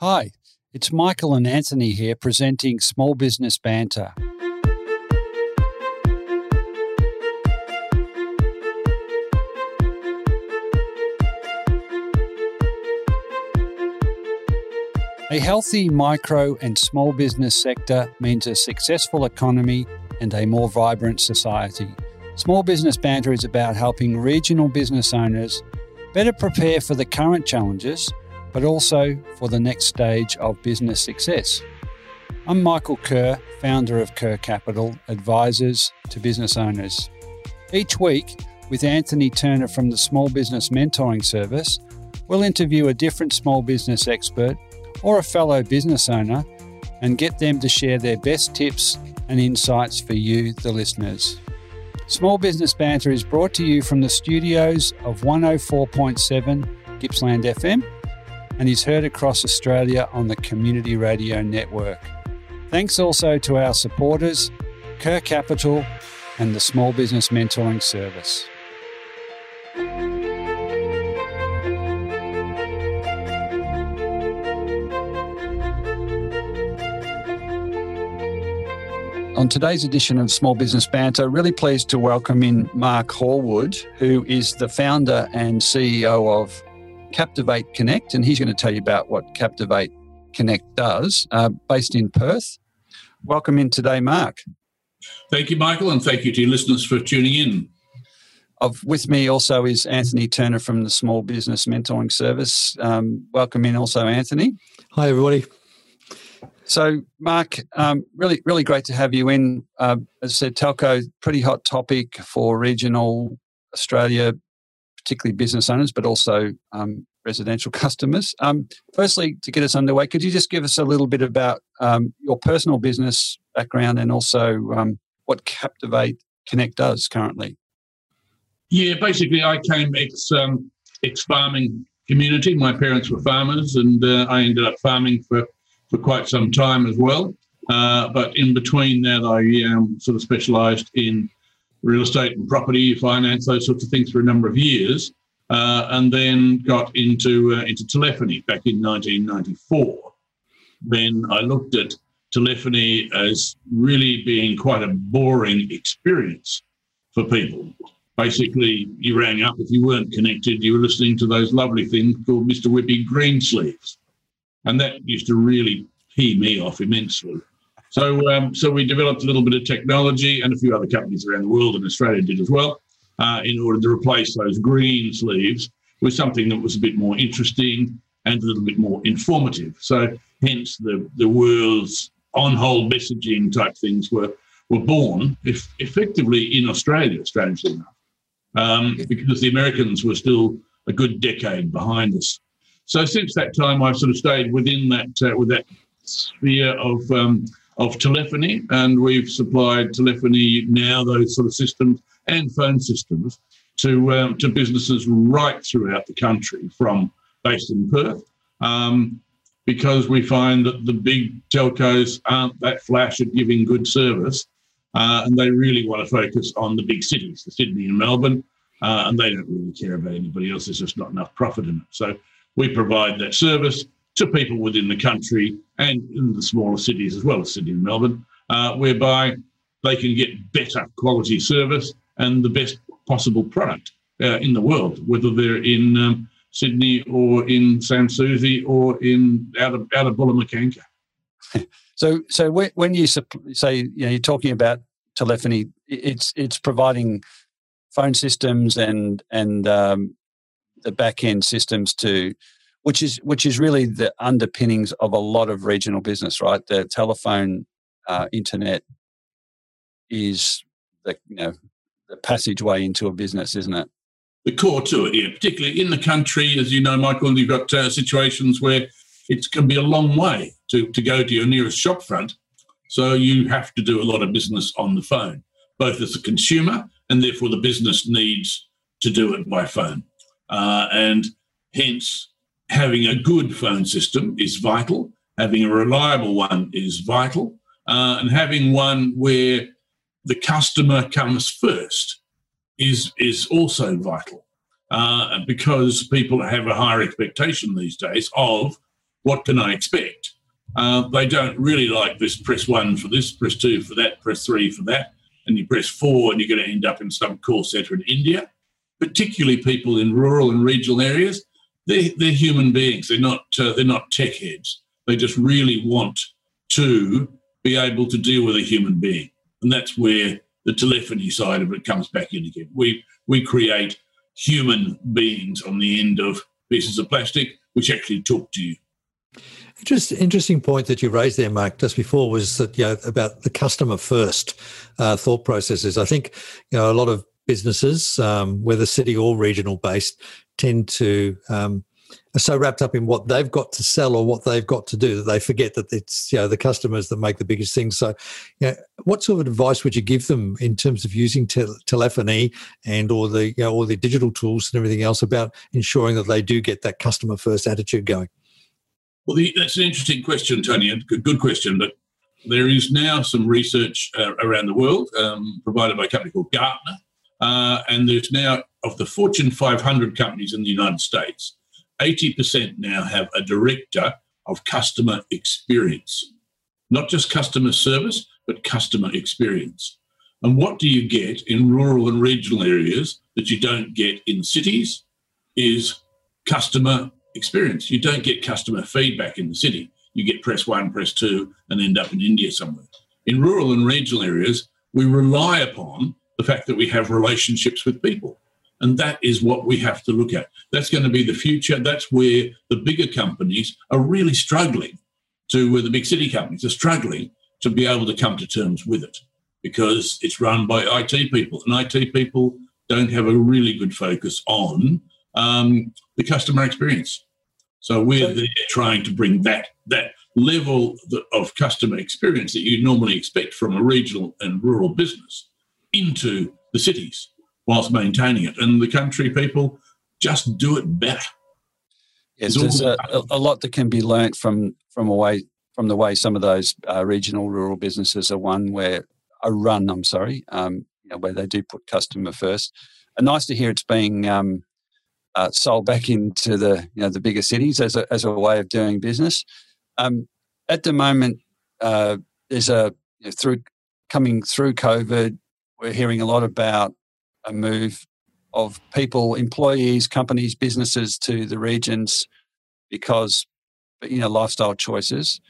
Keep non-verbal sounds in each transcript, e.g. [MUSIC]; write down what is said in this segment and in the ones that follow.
Hi, it's Michael and Anthony here presenting Small Business Banter. A healthy micro and small business sector means a successful economy and a more vibrant society. Small Business Banter is about helping regional business owners better prepare for the current challenges but also for the next stage of business success. I'm Michael Kerr, founder of Kerr Capital, advisors to business owners. Each week, with Anthony Turner from the Small Business Mentoring Service, we'll interview a different small business expert or a fellow business owner and get them to share their best tips and insights for you, the listeners. Small Business Banter is brought to you from the studios of 104.7 Gippsland FM and is heard across Australia on the Community Radio Network. Thanks also to our supporters, Kerr Capital and the Small Business Mentoring Service. On today's edition of Small Business Banter, really pleased to welcome in Mark Horwood, who is the founder and CEO of Captivate Connect, and he's going to tell you about what Captivate Connect does, uh, based in Perth. Welcome in today, Mark. Thank you, Michael, and thank you to your listeners for tuning in. Of, with me also is Anthony Turner from the Small Business Mentoring Service. Um, welcome in also, Anthony. Hi, everybody. So, Mark, um, really, really great to have you in. Uh, as I said, telco, pretty hot topic for regional Australia, particularly business owners, but also um, residential [LAUGHS] customers. Um, firstly, to get us underway, could you just give us a little bit about um, your personal business background and also um, what Captivate Connect does currently? Yeah, basically, I came ex um, ex farming community. My parents were farmers, and uh, I ended up farming for for quite some time as well. Uh, but in between that, I um, sort of specialised in real estate and property finance, those sorts of things for a number of years, uh, and then got into uh, into telephony back in 1994. When I looked at telephony as really being quite a boring experience for people. Basically, you rang up if you weren't connected, you were listening to those lovely things called Mr. Whippy Greensleeves. And that used to really pee me off immensely. So, um, so we developed a little bit of technology, and a few other companies around the world and Australia did as well, uh, in order to replace those green sleeves with something that was a bit more interesting and a little bit more informative. So, hence the the world's on-hold messaging type things were were born if, effectively in Australia, strangely enough, um, because the Americans were still a good decade behind us. So since that time, I've sort of stayed within that uh, with that sphere of um, of telephony, and we've supplied telephony now, those sort of systems and phone systems to um, to businesses right throughout the country, from based in Perth, um, because we find that the big telcos aren't that flash at giving good service, uh, and they really want to focus on the big cities, the Sydney and Melbourne, uh, and they don't really care about anybody else. There's just not enough profit in it. So we provide that service to people within the country and in the smaller cities as well as Sydney and Melbourne, uh, whereby they can get better quality service and the best possible product uh, in the world, whether they're in um, Sydney or in Sans Souci or in out of out of Bullamakanka. [LAUGHS] so, so when you say you know you're talking about telephony, it's it's providing phone systems and and um, the back end systems to which is which is really the underpinnings of a lot of regional business, right? The telephone, uh, internet is the you know the passageway into a business, isn't it? The core to it, yeah. Particularly in the country, as you know, Michael, you've got uh, situations where it can be a long way to, to go to your nearest shop front. So you have to do a lot of business on the phone, both as a consumer and therefore the business needs to do it by phone. Uh, and hence, having a good phone system is vital. Having a reliable one is vital. Uh, and having one where the customer comes first is, is also vital. Uh, because people have a higher expectation these days of what can I expect? Uh, they don't really like this press one for this, press two for that, press three for that, and you press four and you're going to end up in some call centre in India. Particularly people in rural and regional areas, they're, they're human beings. They're not uh, they're not tech heads. They just really want to be able to deal with a human being, and that's where the telephony side of it comes back in again. We we create human beings on the end of pieces of plastic which actually talk to you. Just interesting point that you raised there, Mark, just before was that you know about the customer first uh, thought processes. I think you know a lot of businesses, um, whether city or regional based, tend to um, are so wrapped up in what they've got to sell or what they've got to do that they forget that it's you know the customers that make the biggest things. So, you know, what sort of advice would you give them in terms of using te- telephony and or the you know all the digital tools and everything else about ensuring that they do get that customer first attitude going? Well, the, that's an interesting question, Tony. Good, good question, but there is now some research uh, around the world um, provided by a company called Gartner, uh, and there's now of the Fortune 500 companies in the United States, 80% now have a director of customer experience, not just customer service, but customer experience. And what do you get in rural and regional areas that you don't get in cities is customer experience. You don't get customer feedback in the city. You get press one, press two, and end up in India somewhere. In rural and regional areas, we rely upon the fact that we have relationships with people. And that is what we have to look at. That's going to be the future. That's where the bigger companies are really struggling to, where the big city companies are struggling to be able to come to terms with it because it's run by IT people. And IT people don't have a really good focus on um, the customer experience. So we're there trying to bring that that level of customer experience that you normally expect from a regional and rural business into the cities whilst maintaining it. And the country people just do it better. Yes, there's a, a, lot that can be learnt from from away from the way some of those uh, regional rural businesses are one where are run. I'm sorry, um, you know, where they do put customer first. And nice to hear it's being um, uh, sold back into the you know the bigger cities as a as a way of doing business. Um, at the moment, uh, there's a you know, through coming through COVID, we're hearing a lot about a move of people, employees, companies, businesses to the regions because you know lifestyle choices.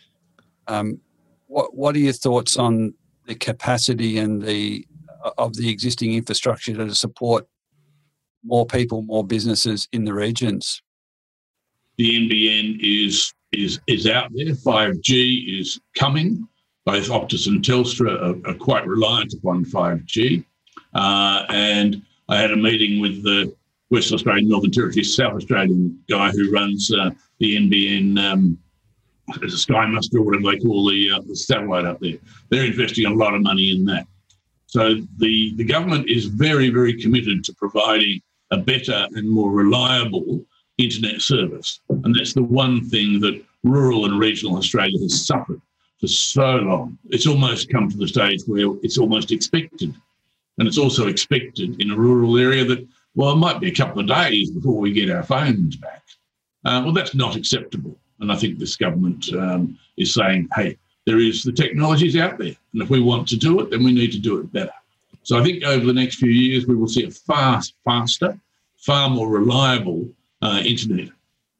Um, what what are your thoughts on the capacity and the uh, of the existing infrastructure to support more people, more businesses in the regions? The NBN is is is out there. Five G is coming. Both Optus and Telstra are, are quite reliant upon five G. Uh, and I had a meeting with the West Australian, Northern Territory, South Australian guy who runs uh, the NBN um, Sky Muster whatever they call the, uh, the satellite up there. They're investing a lot of money in that. So the, the government is very, very committed to providing a better and more reliable internet service. And that's the one thing that rural and regional Australia has suffered for so long. It's almost come to the stage where it's almost expected and it's also expected in a rural area that, well, it might be a couple of days before we get our phones back. Uh, well, that's not acceptable. And I think this government um, is saying, hey, there is the technologies out there. And if we want to do it, then we need to do it better. So I think over the next few years, we will see a fast, faster, far more reliable uh, internet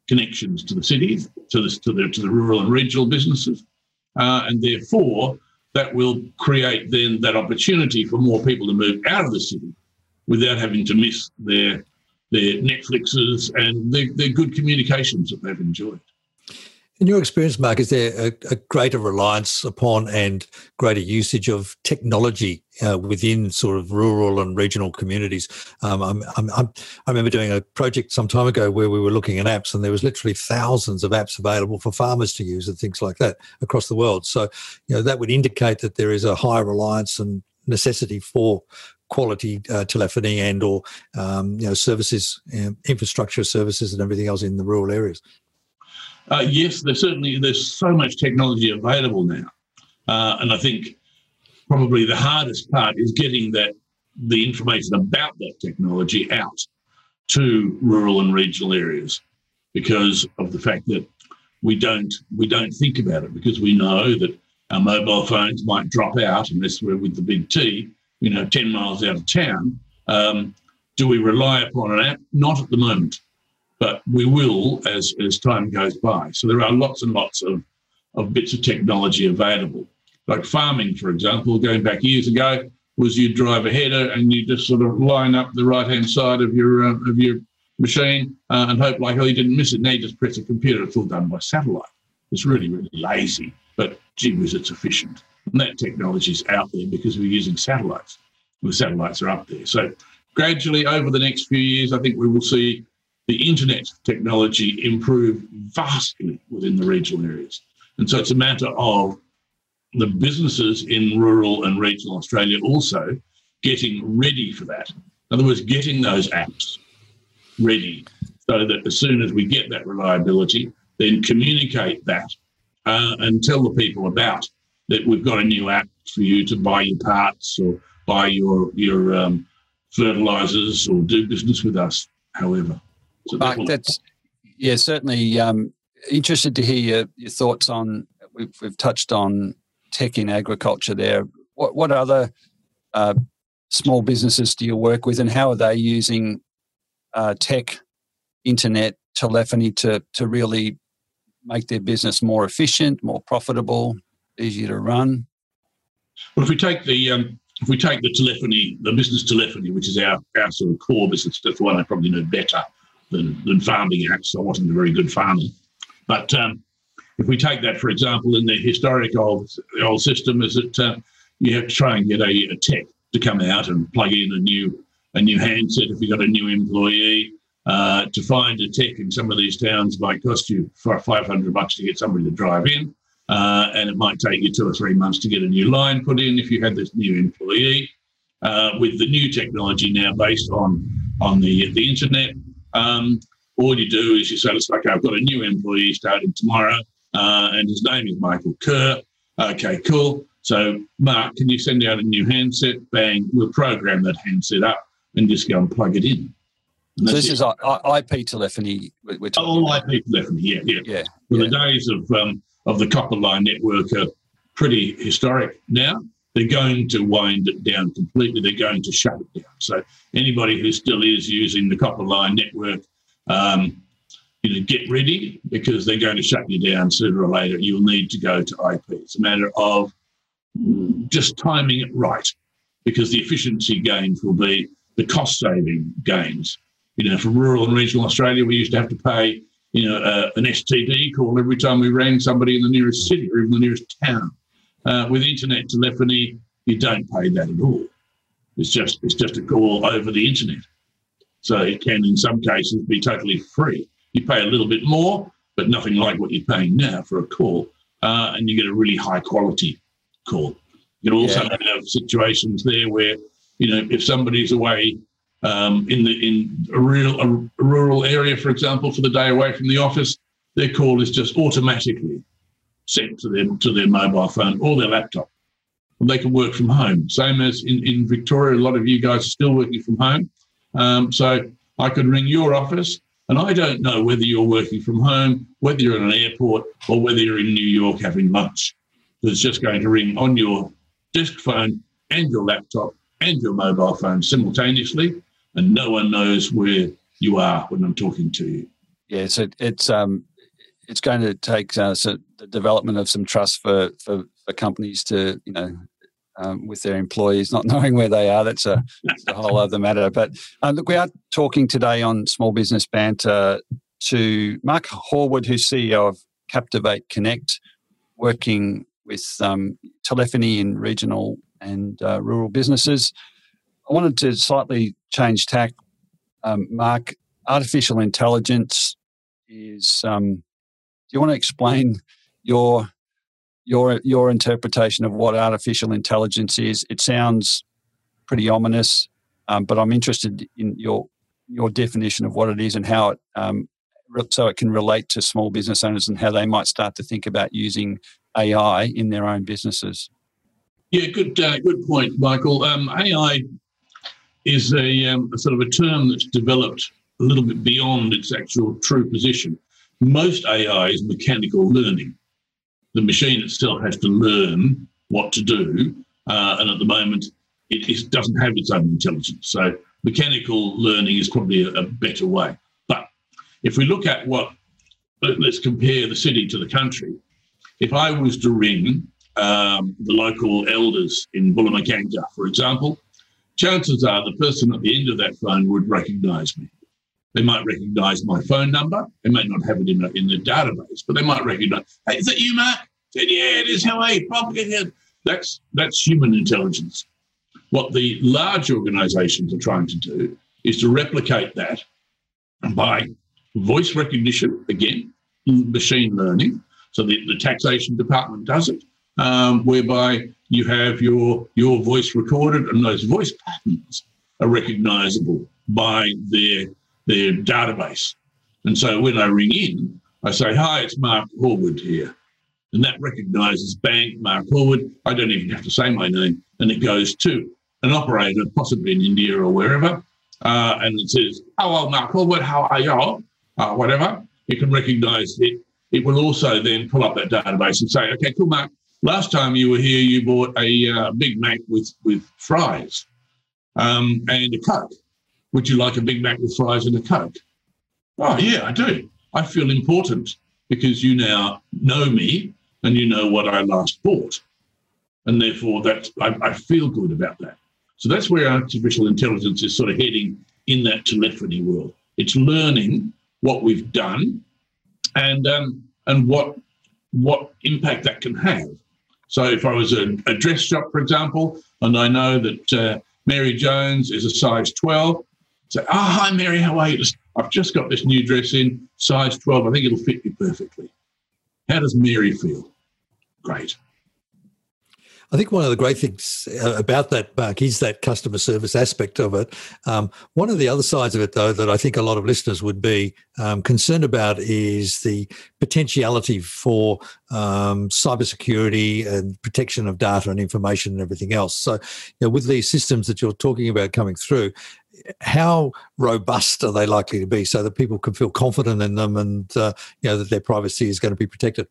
connections to the cities, to the, to the, to the rural and regional businesses. Uh, and therefore, that will create then that opportunity for more people to move out of the city without having to miss their their Netflixes and their, their good communications that they've enjoyed. In your experience, Mark, is there a, a greater reliance upon and greater usage of technology uh, within sort of rural and regional communities? Um, I'm, I'm, I'm, i remember doing a project some time ago where we were looking at apps, and there was literally thousands of apps available for farmers to use and things like that across the world. So, you know, that would indicate that there is a higher reliance and necessity for quality uh, telephony and or um, you know services, um, infrastructure services, and everything else in the rural areas. Uh, yes, there's certainly there's so much technology available now, uh, and I think probably the hardest part is getting that the information about that technology out to rural and regional areas because of the fact that we don't we don't think about it because we know that our mobile phones might drop out unless we're with the big T, you know, 10 miles out of town. Um, do we rely upon an app? Not at the moment, but we will as, as time goes by. So there are lots and lots of, of bits of technology available. Like farming, for example, going back years ago, was you drive a header and you just sort of line up the right hand side of your uh, of your machine uh, and hope like oh you didn't miss it. Now you just press a computer. It's all done by satellite. It's really really lazy, but gee whiz, it's efficient. And that technology is out there because we're using satellites. The satellites are up there. So gradually over the next few years, I think we will see the internet technology improve vastly within the regional areas. And so it's a matter of the businesses in rural and regional Australia also getting ready for that. In other words, getting those apps ready so that as soon as we get that reliability, then communicate that uh, and tell the people about that we've got a new app for you to buy your parts or buy your your um, fertilizers or do business with us. However, so Mark, that's yeah, certainly um, interested to hear your, your thoughts on. We've, we've touched on tech in agriculture there. What what other uh, small businesses do you work with, and how are they using uh, tech, internet, telephony to to really make their business more efficient, more profitable, easier to run? Well, if we take the um, if we take the telephony, the business telephony, which is our, our sort of core business, that's the one I probably know better than, than farming apps. I wasn't a very good farmer. But um, if we take that, for example, in the historic old, old system, is that uh, you have to try and get a, a, tech to come out and plug in a new a new handset if you've got a new employee. Uh, to find a tech in some of these towns might cost you 500 bucks to get somebody to drive in. Uh, and it might take you two or three months to get a new line put in if you had this new employee. Uh, with the new technology now based on on the the internet, um, all you do is you say, "It's okay. I've got a new employee starting tomorrow, uh, and his name is Michael Kerr." Okay, cool. So, Mark, can you send out a new handset? Bang, we'll program that handset up and just go and plug it in. So this it. is IP telephony. We're talking oh, IP telephony. Yeah, yeah. Yeah. Well, yeah. the days of um, of the copper line network are pretty historic now. They're going to wind it down completely. They're going to shut it down. So anybody who still is using the copper line network, um, you know, get ready because they're going to shut you down sooner or later. You'll need to go to IP. It's a matter of just timing it right because the efficiency gains will be the cost saving gains. You know, for rural and regional Australia, we used to have to pay you know, uh, an STD call every time we rang somebody in the nearest city or even the nearest town. Uh, with internet telephony, you don't pay that at all. It's just it's just a call over the internet. So it can, in some cases, be totally free. You pay a little bit more, but nothing like what you're paying now for a call, uh, and you get a really high quality call. You can also yeah. have situations there where, you know, if somebody's away um, in the in a real a rural area, for example, for the day away from the office, their call is just automatically sent to them to their mobile phone or their laptop. And they can work from home. Same as in, in Victoria, a lot of you guys are still working from home. Um, so I could ring your office, and I don't know whether you're working from home, whether you're in an airport, or whether you're in New York having lunch. It's just going to ring on your desk phone and your laptop and your mobile phone simultaneously and no one knows where you are when I'm talking to you. Yeah, so it's um, it's going to take uh, the development of some trust for, for, for companies to you know um, with their employees not [LAUGHS] knowing where they are. That's a, that's a whole other matter. But uh, look, we are talking today on Small Business Banter to Mark Horwood, who's CEO of Captivate Connect, working with um, telephony in regional and uh, rural businesses. I wanted to slightly change tack, um, Mark. Artificial intelligence is. Um, do you want to explain your your your interpretation of what artificial intelligence is? It sounds pretty ominous, um, but I'm interested in your your definition of what it is and how it um, so it can relate to small business owners and how they might start to think about using AI in their own businesses. Yeah, good uh, good point, Michael. Um, AI is a, um, a, sort of a term that's developed a little bit beyond its actual true position. most AI is mechanical learning. The machine itself has to learn what to do, uh, and at the moment, it, it, doesn't have its own intelligence. So mechanical learning is probably a, a better way. But if we look at what, let's compare the city to the country. If I was to ring um, the local elders in Bullamakanka, for example, chances are the person at the end of that phone would recognise me. They might recognise my phone number. They may not have it in, a, in the database, but they might recognise, hey, is that you, Mark? I said, yeah, it is. How are you? That's, that's human intelligence. What the large organisations are trying to do is to replicate that by voice recognition, again, machine learning. So the, the taxation department does it, um, whereby you have your, your voice recorded and those voice patterns are recognisable by their, their database. And so when I ring in, I say, Hi, it's Mark Horwood here. And that recognises Bank, Mark Horwood. I don't even have to say my name. And it goes to an operator, possibly in India or wherever, uh, and it says, "Oh well, Mark Horwood, how are you?" Uh, whatever, it can recognise it. It will also then pull up that database and say, "Okay, cool, Mark. Last time you were here, you bought a uh, Big Mac with with fries um, and a Coke. Would you like a Big Mac with fries and a Coke?" Oh yeah, I do. I feel important because you now know me and you know what I last bought, and therefore that I, I feel good about that. So that's where artificial intelligence is sort of heading in that telephony world. It's learning what we've done and um, and what what impact that can have. So if I was a, a dress shop, for example, and I know that uh, Mary Jones is a size 12, say, oh, hi, Mary, how are you? I've just got this new dress in, size 12. I think it'll fit you perfectly. How does Mary feel? Great. I think one of the great things uh, about that, Mark, is that customer service aspect of it. Um, one of the other sides of it, though, that I think a lot of listeners would be um, concerned about is the potentiality for um, cybersecurity and protection of data and information and everything else. So, you know, with these systems that you're talking about coming through, how robust are they likely to be so that people can feel confident in them and uh, you know that their privacy is going to be protected?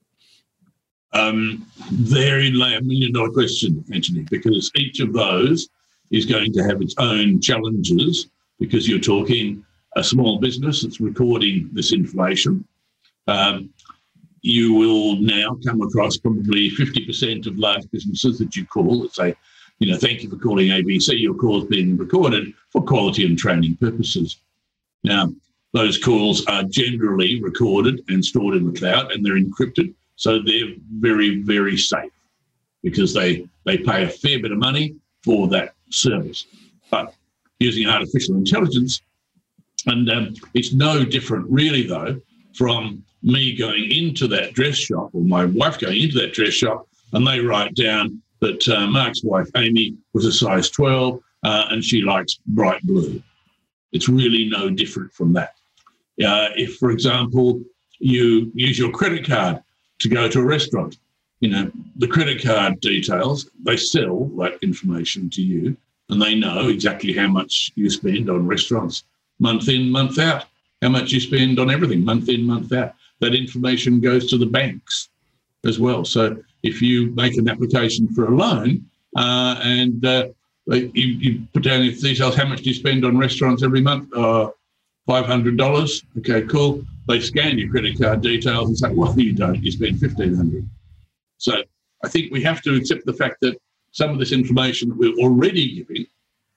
Um, therein lay a million dollar question, Anthony, because each of those is going to have its own challenges because you're talking a small business that's recording this information. Um, you will now come across probably 50% of large businesses that you call that say, you know, thank you for calling ABC. Your call has been recorded for quality and training purposes. Now, those calls are generally recorded and stored in the cloud and they're encrypted so they're very, very safe because they, they pay a fair bit of money for that service. But using artificial intelligence, and um, it's no different, really, though, from me going into that dress shop or my wife going into that dress shop and they write down that uh, Mark's wife, Amy, was a size 12 uh, and she likes bright blue. It's really no different from that. Uh, if, for example, you use your credit card to go to a restaurant. You know, the credit card details, they sell that information to you and they know exactly how much you spend on restaurants month in, month out, how much you spend on everything month in, month out. That information goes to the banks as well. So if you make an application for a loan uh, and uh, you, you, put down your details, how much do you spend on restaurants every month? Uh, $500. Okay, cool. They scan your credit card details and say, well, you don't, you spend 1500 So I think we have to accept the fact that some of this information that we're already giving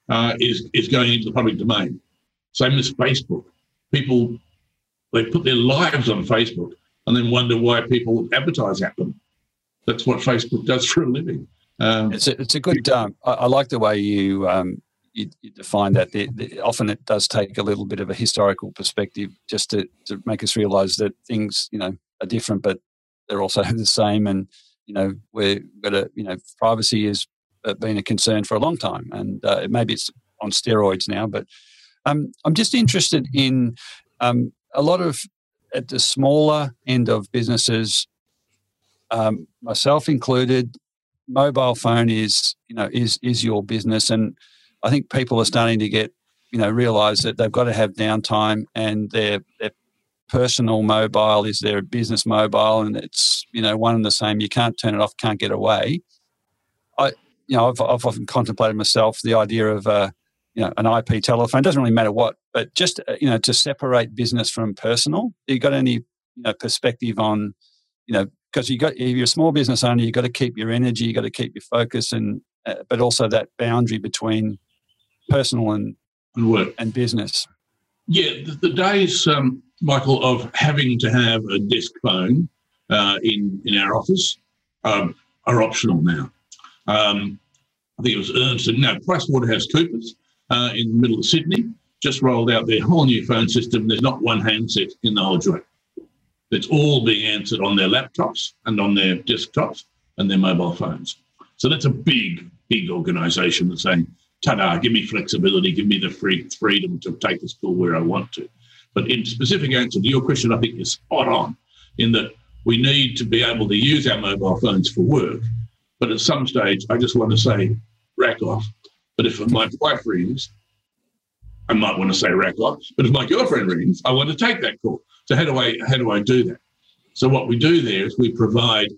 uh, is, is going into the public domain. Same as Facebook. People, they put their lives on Facebook and then wonder why people advertise at them. That's what Facebook does for a living. Um, it's, a, it's a good. Um, I, I, like the way you um, you, you define that. Often it does take a little bit of a historical perspective just to, to make us realise that things, you know, are different, but they're also [LAUGHS] the same. And you know, we're got a, you know, privacy has uh, been a concern for a long time, and uh, maybe it's on steroids now. But um, I'm just interested in um, a lot of at the smaller end of businesses, um, myself included. Mobile phone is, you know, is is your business, and I think people are starting to get, you know, realize that they've got to have downtime and they're, they're personal mobile? Is their business mobile? And it's you know one and the same. You can't turn it off, can't get away. I you know I've, I've often contemplated myself the idea of uh, you know an IP telephone. It doesn't really matter what, but just uh, you know to separate business from personal. You got any you know perspective on you know because you got if you're a small business owner, you've got to keep your energy, you've got to keep your focus, and uh, but also that boundary between personal and and work and business. Yeah, the, the days, um, Michael, of having to have a desk phone uh, in in our office um, are optional now. Um, I think it was Ernst and no PricewaterhouseCoopers uh, in the middle of Sydney just rolled out their whole new phone system. There's not one handset in the whole joint. It's all being answered on their laptops and on their desktops and their mobile phones. So that's a big, big organisation that's saying, ta-da, give me flexibility, give me the free freedom to take the school where I want to. But in specific answer to your question, I think is spot on in that we need to be able to use our mobile phones for work. But at some stage, I just want to say, rack off. But if my wife rings, I might want to say rack off. But if my girlfriend rings, I want to take that call. So how do I how do I do that? So what we do there is we provide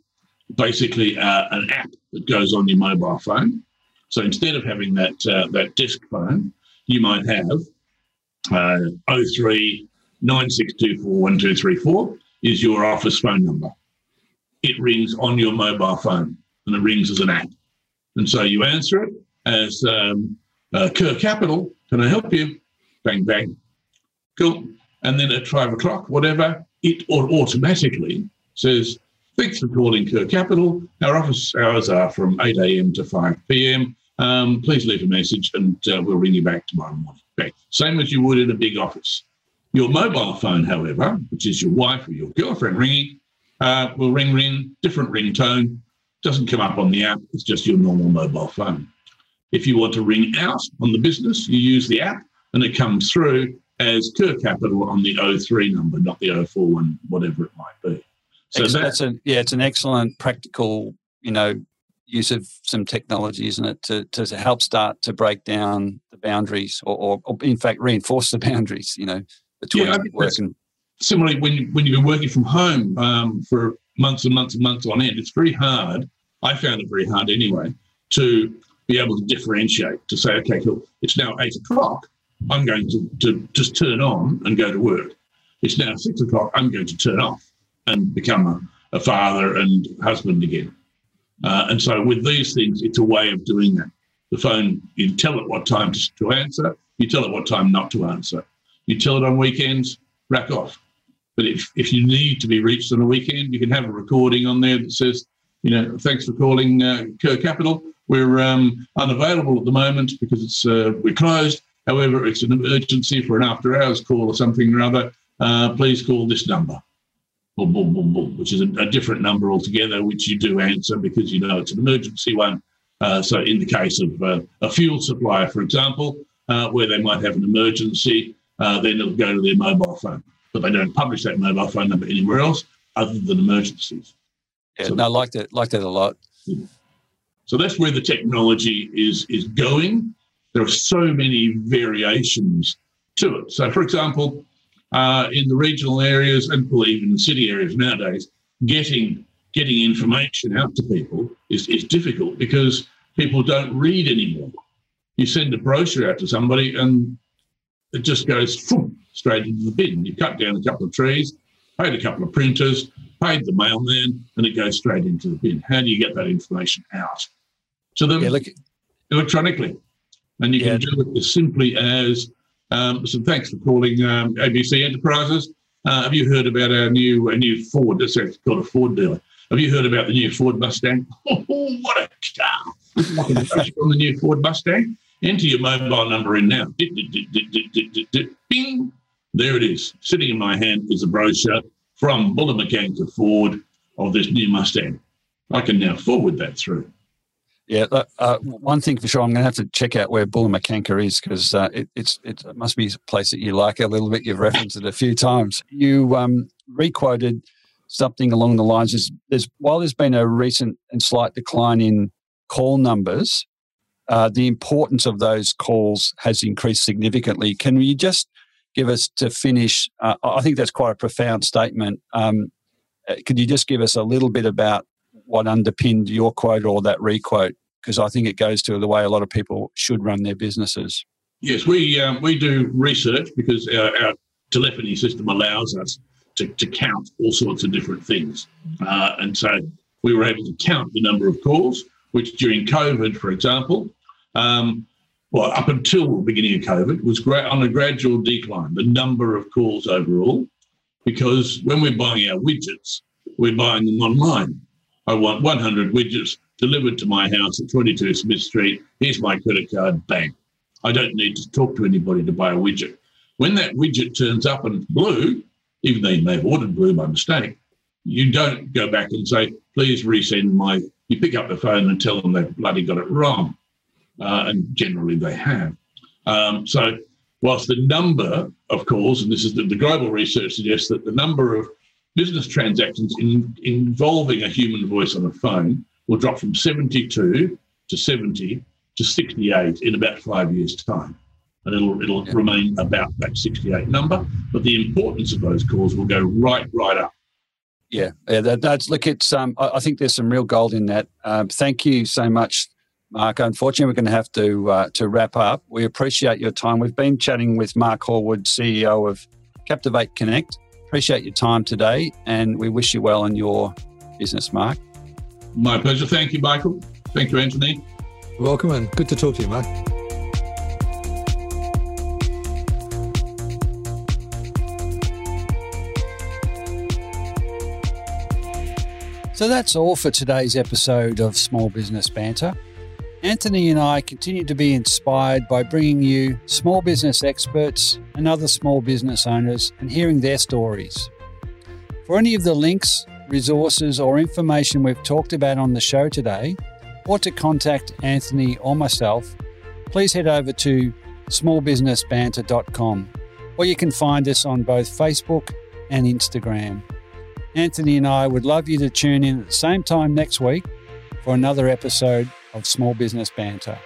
basically uh, an app that goes on your mobile phone. So instead of having that uh, that disk phone, you might have uh, 03 9624 is your office phone number. It rings on your mobile phone and it rings as an app. And so you answer it as um, uh, Kerr Capital, can I help you? Bang, bang. Cool. And then at five o'clock, whatever, it automatically says, Thanks for calling Kerr Capital. Our office hours are from 8 a.m. to 5 p.m. Um, please leave a message and uh, we'll ring you back tomorrow morning. Okay. Same as you would in a big office. Your mobile phone, however, which is your wife or your girlfriend ringing, uh, will ring, ring, different ringtone. Doesn't come up on the app. It's just your normal mobile phone. If you want to ring out on the business, you use the app and it comes through as Kerr Capital on the 03 number, not the 041, whatever it might be. So that's, that's a, yeah, it's an excellent practical, you know, use of some technology, isn't it, to, to help start to break down the boundaries or, or, or in fact, reinforce the boundaries, you know, between yeah, work and. Similarly, when, you, when you've been working from home um, for months and months and months on end, it's very hard. I found it very hard anyway to be able to differentiate, to say, okay, cool, it's now eight o'clock. I'm going to, to just turn on and go to work. It's now six o'clock. I'm going to turn off and become a, a father and husband again. Uh, and so with these things, it's a way of doing that. The phone, you tell it what time to, to answer, you tell it what time not to answer. You tell it on weekends, rack off. But if, if you need to be reached on a weekend, you can have a recording on there that says, you know, thanks for calling uh, Kerr Capital. We're um, unavailable at the moment because it's uh, we're closed. However, it's an emergency for an after hours call or something or other. Uh, please call this number, boom, boom, boom, boom, which is a, a, different number altogether, which you do answer because you know it's an emergency one. Uh, so, in the case of uh, a fuel supplier, for example, uh, where they might have an emergency, uh, then it'll go to their mobile phone. But they don't publish that mobile phone number anywhere else other than emergencies. Yeah, so, no, I like that, like that a lot. So that's where the technology is is going there are so many variations to it. So, for example, uh, in the regional areas and well, even in city areas nowadays, getting getting information out to people is, is difficult because people don't read anymore. You send a brochure out to somebody and it just goes boom, straight into the bin. You cut down a couple of trees, paid a couple of printers, paid the mailman, and it goes straight into the bin. How do you get that information out to them yeah, look, electronically? And you yeah. can do it as simply as um, so thanks for calling um, ABC Enterprises. Uh, have you heard about our new a new Ford? That's called a Ford dealer. Have you heard about the new Ford Mustang? [LAUGHS] Oh, what a car! [LAUGHS] on the new Ford Mustang. Enter your mobile number in now. Bing! There it is. Sitting in my hand is a brochure from Bullamakanka Ford of this new Mustang. I can now forward that through. Yeah, uh, one thing for sure, I'm going to have to check out where Bullamakanka is because uh, it, it's it must be a place that you like a little bit. You've referenced it a few times. You um, requoted something along the lines: is there's while there's been a recent and slight decline in call numbers, uh, the importance of those calls has increased significantly. Can you just give us to finish? Uh, I think that's quite a profound statement. Um, uh, could you just give us a little bit about what underpinned your quote or that requote? Because I think it goes to the way a lot of people should run their businesses. Yes, we um, we do research because our, our, telephony system allows us to, to count all sorts of different things, uh, and so we were able to count the number of calls. Which during COVID, for example, um, well, up until the beginning of COVID, was gra- on a gradual decline. The number of calls overall, because when we're buying our widgets, we're buying them online. I want 100 widgets delivered to my house at 22 Smith Street. Here's my credit card, bang. I don't need to talk to anybody to buy a widget. When that widget turns up and it's blue, even though you may have ordered blue by mistake, you don't go back and say, please resend my. You pick up the phone and tell them they've bloody got it wrong. Uh, and generally they have. Um, so, whilst the number of calls, and this is the, the global research suggests that the number of business transactions in, involving a human voice on a phone will drop from 72 to 70 to 68 in about five years' time. And it'll, it'll yeah. remain about that 68 number, but the importance of those calls will go right, right up. Yeah, yeah that, that's look. It's um, I, I, think there's some real gold in that. Um, thank you so much, Mark. Unfortunately, we're going to have to uh, to wrap up. We appreciate your time. We've been chatting with Mark Horwood, CEO of Captivate Connect. Appreciate your time today, and we wish you well in your business, Mark. My pleasure. Thank you, Michael. Thank you, Anthony. Welcome, and good to talk to you, Mark. So that's all for today's episode of Small Business Banter. Anthony and I continue to be inspired by bringing you small business experts and other small business owners and hearing their stories. For any of the links, resources, or information we've talked about on the show today, or to contact Anthony or myself, please head over to smallbusinessbanter.com, or you can find us on both Facebook and Instagram. Anthony and I would love you to tune in at the same time next week for another episode of Small Business Banter.